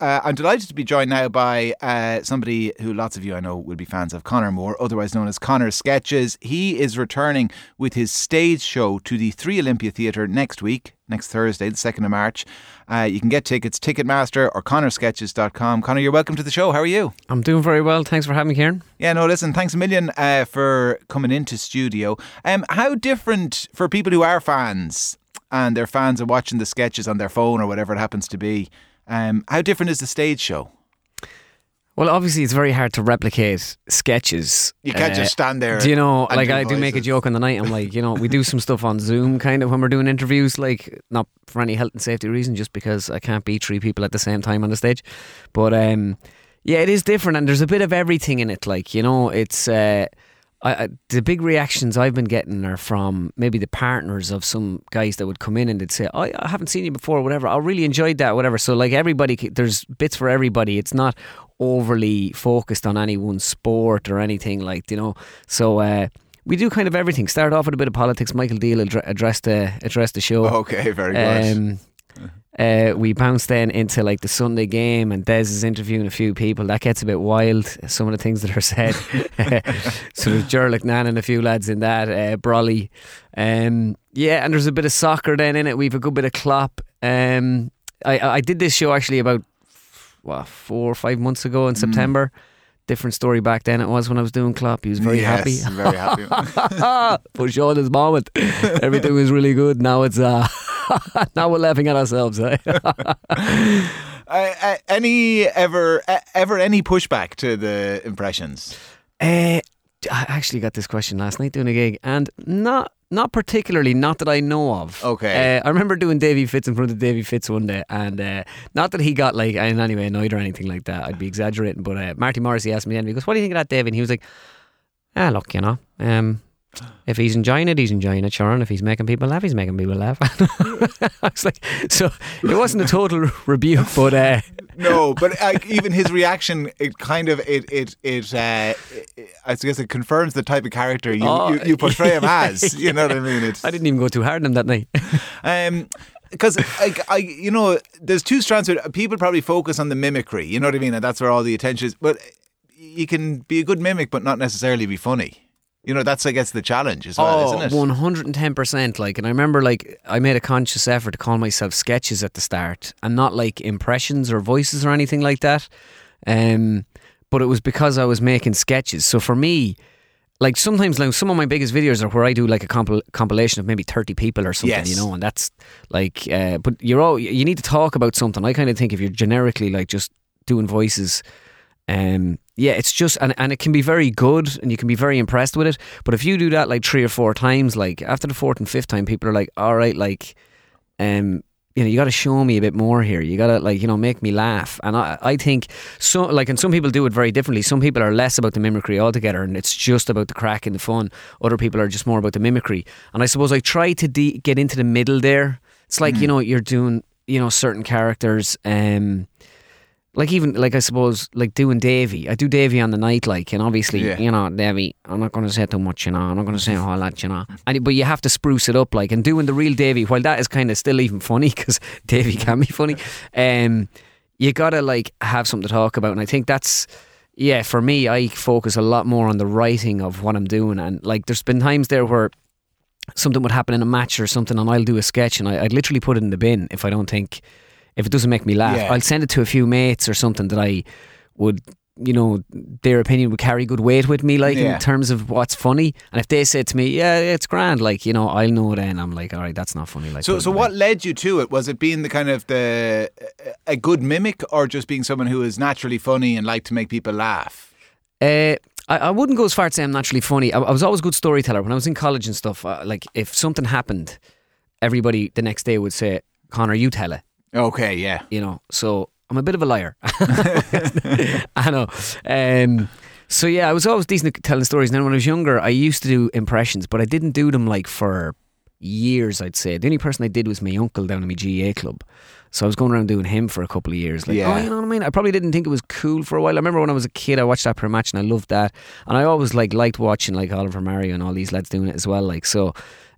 Uh, I'm delighted to be joined now by uh, somebody who lots of you I know will be fans of, Conor Moore, otherwise known as Conor Sketches. He is returning with his stage show to the 3Olympia Theatre next week, next Thursday, the 2nd of March. Uh, you can get tickets Ticketmaster or conorsketches.com. Conor, you're welcome to the show. How are you? I'm doing very well. Thanks for having me, Kieran. Yeah, no, listen, thanks a million uh, for coming into studio. Um, how different for people who are fans and they're fans of watching the sketches on their phone or whatever it happens to be? Um, how different is the stage show? Well, obviously, it's very hard to replicate sketches. You can't Uh, just stand there. Do you know, like do I do make a joke on the night. I'm like, you know, we do some stuff on Zoom kind of when we're doing interviews, like not for any health and safety reason, just because I can't be three people at the same time on the stage. But um, yeah, it is different, and there's a bit of everything in it. Like you know, it's uh, I, I, the big reactions I've been getting are from maybe the partners of some guys that would come in and they'd say, "I, I haven't seen you before, whatever. I really enjoyed that, whatever." So like everybody, there's bits for everybody. It's not overly focused on any one sport or anything like you know. So. Uh, we do kind of everything. Start off with a bit of politics. Michael D addre- addressed the addressed the show. Okay, very good. Uh, we bounce then into like the Sunday game, and Des is interviewing a few people. That gets a bit wild. Some of the things that are said. so there's Ger Loughnane and a few lads in that. Uh, Brolly, um, yeah, and there's a bit of soccer then in it. We've a good bit of Klopp. Um, I I did this show actually about what four or five months ago in Mm. September. Different story back then it was when I was doing Klopp. He was very happy. Yes, very happy. For sure, this moment, everything was really good. Now it's uh, now we're laughing at ourselves. Eh? uh, uh, any ever uh, ever any pushback to the impressions? Uh, I actually got this question last night doing a gig, and not not particularly, not that I know of. Okay. Uh, I remember doing Davy Fitz in front of Davy Fitz one day, and uh, not that he got like in any way annoyed or anything like that. I'd be exaggerating, but uh, Marty Morrissey asked me then, he goes, "What do you think of that, Davy?" And he was like, "Ah, look, you know, um, if he's enjoying it, he's enjoying it, sure. And if he's making people laugh, he's making people laugh." I was like, so it wasn't a total rebuke, but uh, No, but uh, even his reaction, it kind of it it it. Uh, it I guess it confirms the type of character you Oh, you, you portray him as. You know what I mean? It's I didn't even go too hard on him that night. Um, because like I, you know, there's two strands. People probably focus on the mimicry. You know what I mean, and that's where all the attention is. But you can be a good mimic, but not necessarily be funny. You know, that's I guess the challenge as well, isn't it? Oh, One hundred and ten percent. Like, and I remember, like, I made a conscious effort to call myself sketches at the start, and not like impressions or voices or anything like that. Um, but it was because I was making sketches. So for me, like sometimes, like some of my biggest videos are where I do like a compil- compilation of maybe thirty people or something, Yes. you know, and that's like. Uh, but you're all you need to talk about something. I kind of think if you're generically like just doing voices. Um, yeah, it's just and, and it can be very good and you can be very impressed with it. But if you do that like three or four times, like after the fourth and fifth time, people are like, "All right, like, um, you know, you got to show me a bit more here. You got to like, you know, make me laugh." And I, I think so. Like, and some people do it very differently. Some people are less about the mimicry altogether, and it's just about the crack and the fun. Other people are just more about the mimicry. And I suppose I try to de- get into the middle there. It's like you know, you're doing you know certain characters. Um, like even like I suppose like doing Davy. I do Davy on the night, like, and obviously Yeah. you know Davy. I'm not going to say too much, you know. I'm not going to say a whole lot, you know. And but you have to spruce it up, like, and doing the real Davy. While that is kind of still even funny because Davy can be funny. Um, you gotta like have something to talk about, and I think that's. Yeah, for me, I focus a lot more on the writing of what I'm doing, and like, there's been times there where something would happen in a match or something, and I'll do a sketch, and I, I'd literally put it in the bin if I don't think, if it doesn't make me laugh. Yeah. I'll send it to a few mates or something that I would, you know, their opinion would carry good weight with me, like Yeah. in terms of what's funny. And if they said to me, "Yeah, it's grand," like you know, I'll know then. I'm like, all right, that's not funny. Like, So, so what bin." led you to it? Was it being the kind of the a good mimic, or just being someone who is naturally funny and like to make people laugh? Uh, I, I wouldn't go as far to say I'm naturally funny. I, I was always a good storyteller. When I was in college and stuff, uh, like if something happened, everybody the next day would say, Conor, you tell it. Okay, yeah. you know. So I'm a bit of a liar. I know. Um, so yeah, I was always decent at telling stories. And then when I was younger, I used to do impressions, but I didn't do them like for years. I'd say the only person I did was my uncle down in my GAA club. So I was going around doing him for a couple of years. Like, Yeah. oh, you know what I mean? I probably didn't think it was cool for a while. I remember when I was a kid, I watched that Après Match and I loved that. And I always like liked watching like Oliver Mario and all these lads doing it as well. Like so,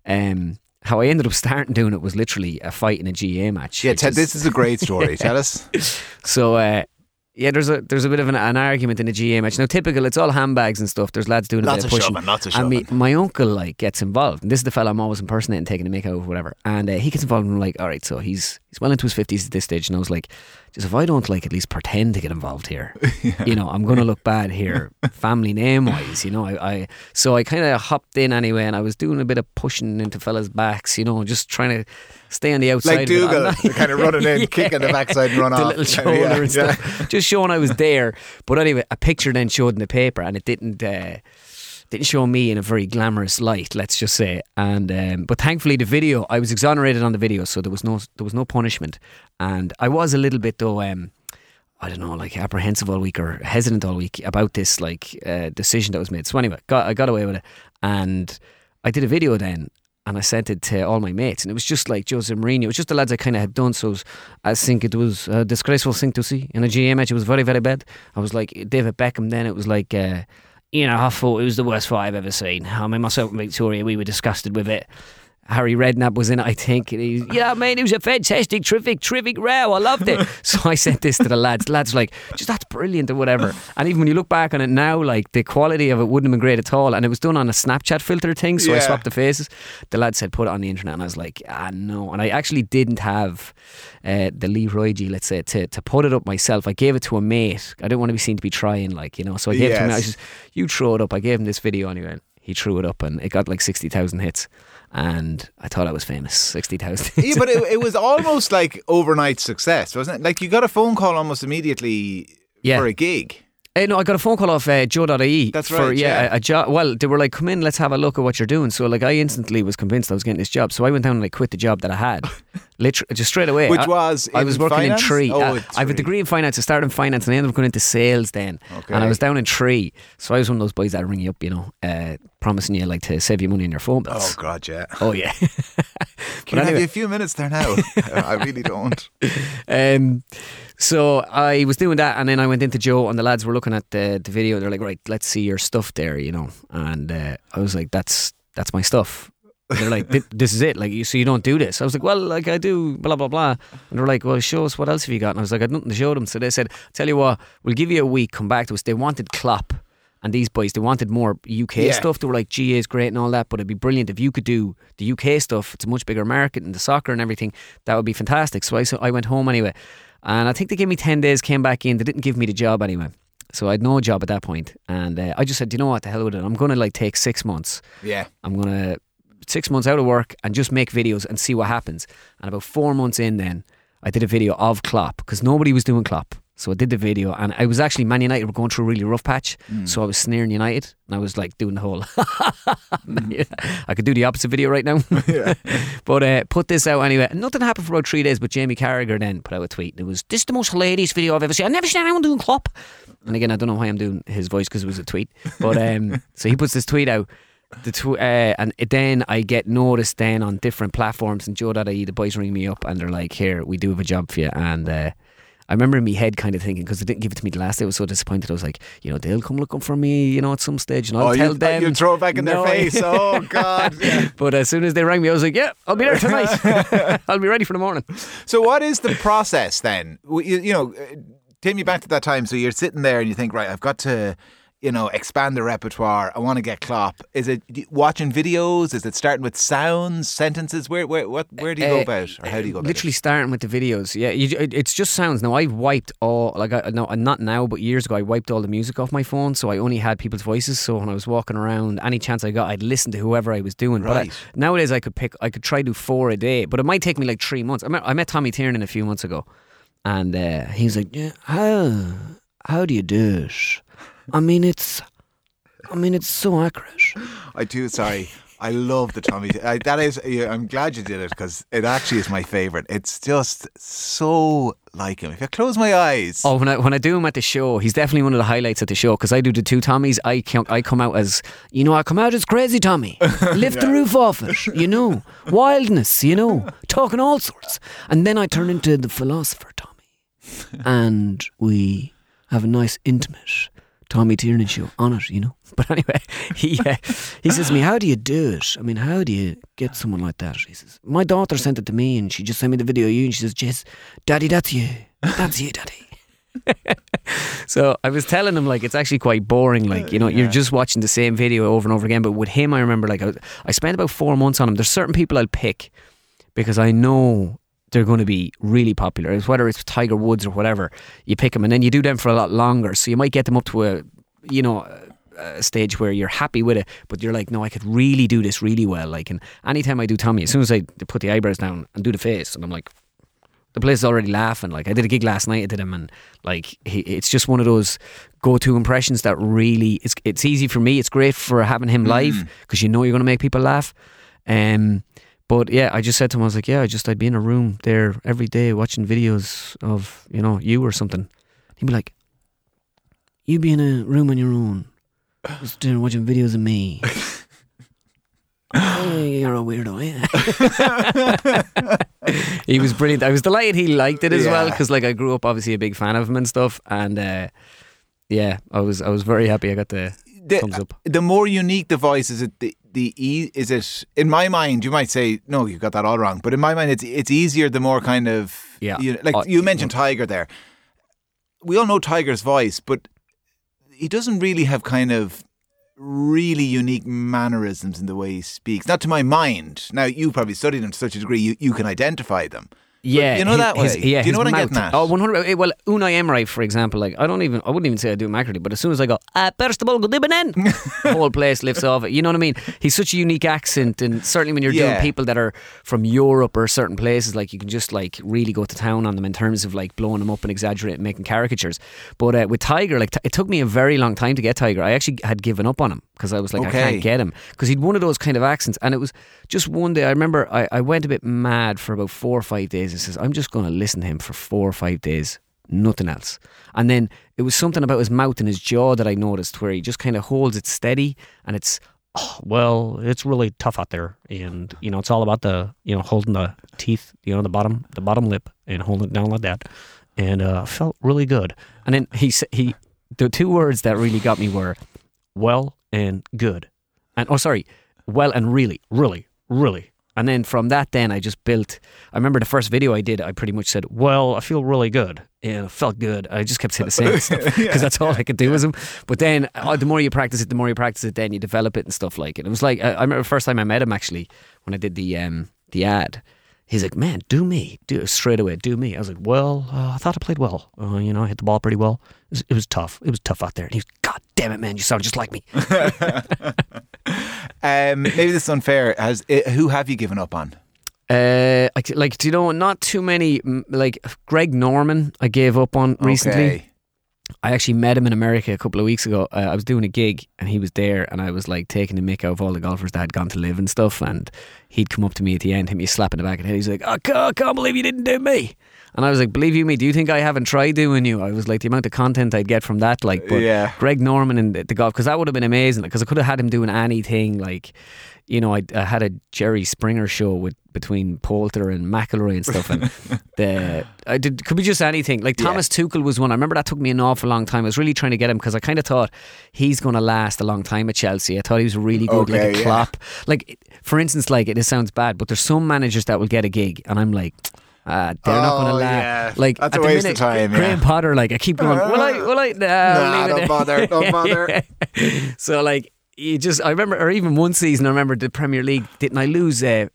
um, how I ended up starting doing it was literally a fight in a GAA match. Yeah, is- this is a great story. Tell us. so uh, yeah, there's a there's a bit of an, an argument in a GAA match. Now, typical, it's all handbags and stuff. There's lads doing a Lots bit of of pushing. shoving, lots of and me, shoving. my uncle like gets involved. And this is the fella I'm always impersonating, taking a make out of whatever. And uh, he gets involved, and I'm like, all right, so he's he's well into his fifties at this stage, and I was like, just if I don't like at least pretend to get involved here, you know, I'm gonna look bad here, family name wise, you know. I, I so I kind of hopped in anyway, and I was doing a bit of pushing into fellas' backs, you know, just trying to stay on the outside. Like Dougal, kind of running in, kicking the backside and run the off. little shoulder Yeah, and yeah. stuff, just showing I was there. But anyway, a picture then showed in the paper, and it didn't uh, didn't show me in a very glamorous light. Let's just say, and um, but thankfully the video, I was exonerated on the video, so there was no there was no punishment, and I was a little bit though. Um, I don't know, like apprehensive all week or hesitant all week about this like uh, decision that was made. So anyway, got, I got away with it, and I did a video then, and I sent it to all my mates, and it was just like Jose Mourinho. It was just the lads I kind of had done. So I think it was a disgraceful thing to see in a GAA match. It was very very bad. I was like David Beckham. Then it was like. Uh, you know, I thought it was the worst fight I've ever seen. I mean, myself and Victoria, we were disgusted with it. Harry Redknapp was in it, I think. And he, yeah, man, it was a fantastic, terrific, terrific row. I loved it. so I sent this to the lads. Lads were like, just that's brilliant or whatever. And even when you look back on it now, like the quality of it wouldn't have been great at all. And it was done on a Snapchat filter thing, so I swapped the faces. The lad said, put it on the internet. And I was like, ah, no. And I actually didn't have uh, the Leroy G, let's say, to, to put it up myself. I gave it to a mate. I didn't want to be seen to be trying, like, you know. So I gave it to him. I Yes. just, you throw it up. I gave him this video anyway. He threw it up and it got like 60,000 hits. And I thought I was famous. 60,000 yeah, but it, it was almost like overnight success, wasn't it? Like you got a phone call almost immediately Yeah. for a gig. Uh, no, I got a phone call off uh, Joe.ie. That's for, right, Yeah, yeah. a, a job. Well, they were like, "Come in, let's have a look at what you're doing." So, like, I instantly was convinced I was getting this job. So I went down and I quit the job that I had, literally just straight away. Which I, was I was working finance? in Three. Oh, Uh, I have a degree in finance. I started in finance and I ended up going into sales then. Okay. And I was down in Three. So I was one of those boys that ring you up, you know, uh, promising you like to save you money on your phone bills. Oh God, yeah. Oh, yeah. Can I have you a few minutes there now? I really don't. Um, so I was doing that, and then I went into Joe, and the lads were looking at the, the video. They're like, "Right, let's see your stuff there," you know. And uh, I was like, "That's that's my stuff." They're like, "This is it." Like, you so you don't do this? I was like, "Well, like I do." Blah blah blah. And they're like, "Well, show us what else have you got?" And I was like, "I'd nothing to show them." So they said, "Tell you what, we'll give you a week. Come back to us." They wanted Klopp. And these boys, they wanted more UK Yeah. stuff. They were like, GAA is great and all that, but it'd be brilliant if you could do the UK stuff. It's a much bigger market and the soccer and everything. That would be fantastic. So I, so I went home anyway. And I think they gave me 10 days, came back in. They didn't give me the job anyway. So I had no job at that point. And uh, I just said, you know what, the hell with it. I'm going to like take six months. Yeah. I'm going to six months out of work and just make videos and see what happens. And about four months in, then I did a video of Klopp because nobody was doing Klopp. So I did the video, and I was actually Man United were going through a really rough patch. So I was sneering United, and I was like doing the whole. I could do the opposite video right now, but uh, put this out anyway. And nothing happened for about three days. But Jamie Carragher then put out a tweet. and It was this is the most hilarious video I've ever seen. I've never seen anyone doing Klopp. And again, I don't know why I'm doing his voice because it was a tweet. But um, so he puts this tweet out. The tw- uh, and then I get noticed then on different platforms and Joe.ie, the boys ring me up and they're like, here, we do have a job for you. And uh, I remember in my head kind of thinking, because they didn't give it to me the last day, I was so disappointed. I was like, you know, they'll come looking for me, you know, at some stage and I'll oh, tell you, them. you throw it back in No, their face. Oh God. Yeah. but as soon as they rang me, I was like, yeah, I'll be there tonight. I'll be ready for the morning. So what is the process then? You, you know, uh, take me back to that time. So you're sitting there and you think, right, I've got to, you know, expand the repertoire. I want to get Klopp. Is it watching videos? Is it starting with sounds, sentences? Where, where, what, where do you go Uh, about, or how do you go about Literally it? starting with the videos. Yeah, you, it, it's just sounds. Now I've wiped all like I no not now, but years ago I wiped all the music off my phone, so I only had people's voices. So when I was walking around, any chance I got, I'd listen to whoever I was doing. But I, Right. nowadays I could pick, I could try to do four a day, but it might take me like three months. I met, I met Tommy Tiernan a few months ago, and uh, he's like, yeah, how how do you do it? I mean, it's, I mean, it's so accurate. I do. Sorry. I love the Tommy. I, that is, I'm glad you did it because it actually is my favorite. It's just so like him. If I close my eyes, Oh, when I when I do him at the show, he's definitely one of the highlights at the show because I do the two Tommies. I come, I come out as you know, I come out as crazy Tommy, lift the roof off it, you know, wildness, you know, talking all sorts, and then I turn into the philosopher Tommy, and we have a nice intimate Tommy Tiernan show on it, you know. But anyway, he uh, he says to me, "How do you do it? I mean, how do you get someone like that?" He says, "My daughter sent it to me, and she just sent me the video of you, and she says, Jess, Daddy, that's you, that's you, Daddy." so I was telling him like it's actually quite boring. Like you know, you're just watching the same video over and over again. But with him, I remember like I, I spent about four months on him. There's certain people I'll pick because I know they're going to be really popular. It's whether it's Tiger Woods or whatever, you pick them and then you do them for a lot longer. So you might get them up to a, you know, a stage where you're happy with it, but you're like, no, I could really do this really well. Like, and anytime I do Tommy, as soon as I put the eyebrows down and do the face, and I'm like, the place is already laughing. Like I did a gig last night, I did him, and like he, it's just one of those go-to impressions that really it's it's easy for me. It's great for having him live because you know you're going to make people laugh. Um, but yeah, I just said to him, I was like, yeah, I just I'd be in a room there every day watching videos of you know you or something. He'd be like, you'd be in a room on your own, just there watching videos of me. Hey, you're a weirdo, yeah. he was brilliant. I was delighted he liked it as well because, like, I grew up obviously a big fan of him and stuff. And uh, yeah, I was I was very happy. I got the The, thumbs up. the more unique the voice is, it the the e- is it in my mind? You might say no, you got that all wrong. But in my mind, it's it's easier the more kind of Yeah. You, like Uh, you mentioned Tiger there. We all know Tiger's voice, but he doesn't really have kind of really unique mannerisms in the way he speaks. Not to my mind. Now you probably studied him to such a degree you, you can identify them. Yeah, you know his- that his- way? yeah, Do you know what I'm getting mouth- at? Oh, 100. eh, Well, Unai Emery, for example, like I don't even, I wouldn't even say I do him accurately, but as soon as I go, uh, first of all, good evening, the whole place lifts off it. You know what I mean? He's such a unique accent, and certainly when you're Yeah. doing people that are from Europe or certain places, like you can just like really go to town on them in terms of like blowing them up and exaggerating, and making caricatures. But uh, with Tiger, like t- it took me a very long time to get Tiger. I actually had given up on him because I was like, I can't get him because he'd one of those kind of accents, and it was just one day. I remember I, I went a bit mad for about four or five days. I says, I'm just going to listen to him for four or five days, nothing else. And then it was something about his mouth and his jaw that I noticed where he just kind of holds it steady, and it's "Oh, well, it's really tough out there, and you know, it's all about the you know holding the teeth, you know, the bottom the bottom lip and holding it down like that, and uh, felt really good. And then he sa- he the two words that really got me were well and good, and oh sorry, well and really, really, really. And then from that, then I just built. I remember the first video I did. I pretty much said, "Well, I feel really good," and it felt good. I just kept saying the same stuff because that's all I could do with him. But then, uh, the more you practice it, the more you practice it, then you develop it and stuff like it. It was like I, I remember the first time I met him actually when I did the um the ad. He's like, "Man, do me, do straight away, do me." I was like, "Well, uh, I thought I played well. Uh, you know, I hit the ball pretty well. It was, it was tough. It was tough out there." And he's, "God damn it, man, you sound just like me." Um, maybe this is unfair. Has uh, who have you given up on? Uh, c- like do you know not too many like Greg Norman. I gave up on recently. Okay. I actually met him in America a couple of weeks ago. Uh, I was doing a gig and he was there, and I was like taking the mick out of all the golfers that had gone to LIV and stuff. And he'd come up to me at the end, hit me a slap in the back of the head. He's like, "I can't, I can't believe you didn't do me." And I was like, "Believe you me, do you think I haven't tried doing you?" I was like, the amount of content I'd get from that, like, but Yeah. Greg Norman and the, the golf, because that would have been amazing. Because I could have had him doing anything, like, you know, I, I had a Jerry Springer show with between Poulter and McIlroy and stuff, and the I did could be just anything. Like Thomas Tuchel was one. I remember that took me an awful long time. I was really trying to get him because I kind of thought he's going to last a long time at Chelsea. I thought he was really good, like a yeah. Klopp. Like for instance, like it sounds bad, but there's some managers that will get a gig, and I'm like. Uh, they're not going to Oh, last. yeah. Like That's at a waste of time, yeah. Graham Potter, like I keep going. Will I? Will I? Nah, Nah, don't bother, don't bother. so like you just, I remember, or even one season, I remember the Premier League. Didn't I lose? Uh,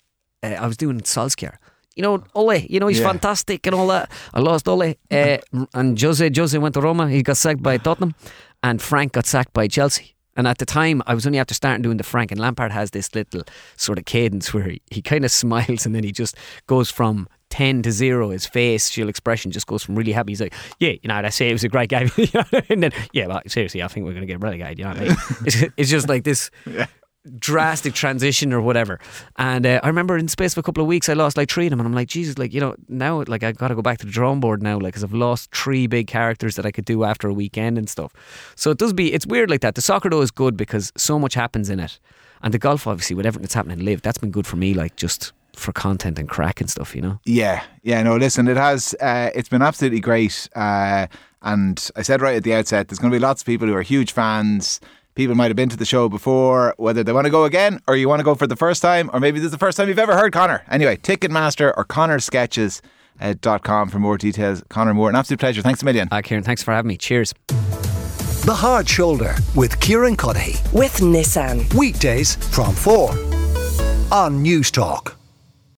uh, I was doing Solskjaer. You know, Ole. You know he's Yeah. fantastic and all that. I lost Ole, uh, and Jose. Jose went to Roma. He got sacked by Tottenham, and Frank got sacked by Chelsea. And at the time, I was only after starting doing the Frank, and Lampard has this little sort of cadence where he, he kind of smiles and then he just goes from 10 to 0. His facial expression just goes from really happy. He's like, Yeah, you know, I say it was a great game. You know, and then, Yeah, well, seriously, I think we're going to get relegated. You know what I mean? it's, it's just like this drastic transition or whatever. And uh, I remember in the space of a couple of weeks, I lost like three of them, and I'm like, Jesus, like you know, now like I got to go back to the drawing board now, like because I've lost three big characters that I could do after a weekend and stuff. So it does be, it's weird like that. The soccer though is good because so much happens in it, and the golf obviously with everything that's happening LIV, that's been good for me, like just for content and crack and stuff, you know. Yeah, yeah. No, listen, it has. Uh, it's been absolutely great. Uh, And I said right at the outset, there's going to be lots of people who are huge fans. People might have been to the show before, whether they want to go again or you want to go for the first time, or maybe this is the first time you've ever heard Conor. Anyway, Ticketmaster or ConorSketches.com for more details. Conor Moore, an absolute pleasure. Thanks a million. Uh, Kieran, thanks for having me. Cheers. The Hard Shoulder with Kieran Cuddihy. With Nissan. Weekdays from 4 on Newstalk.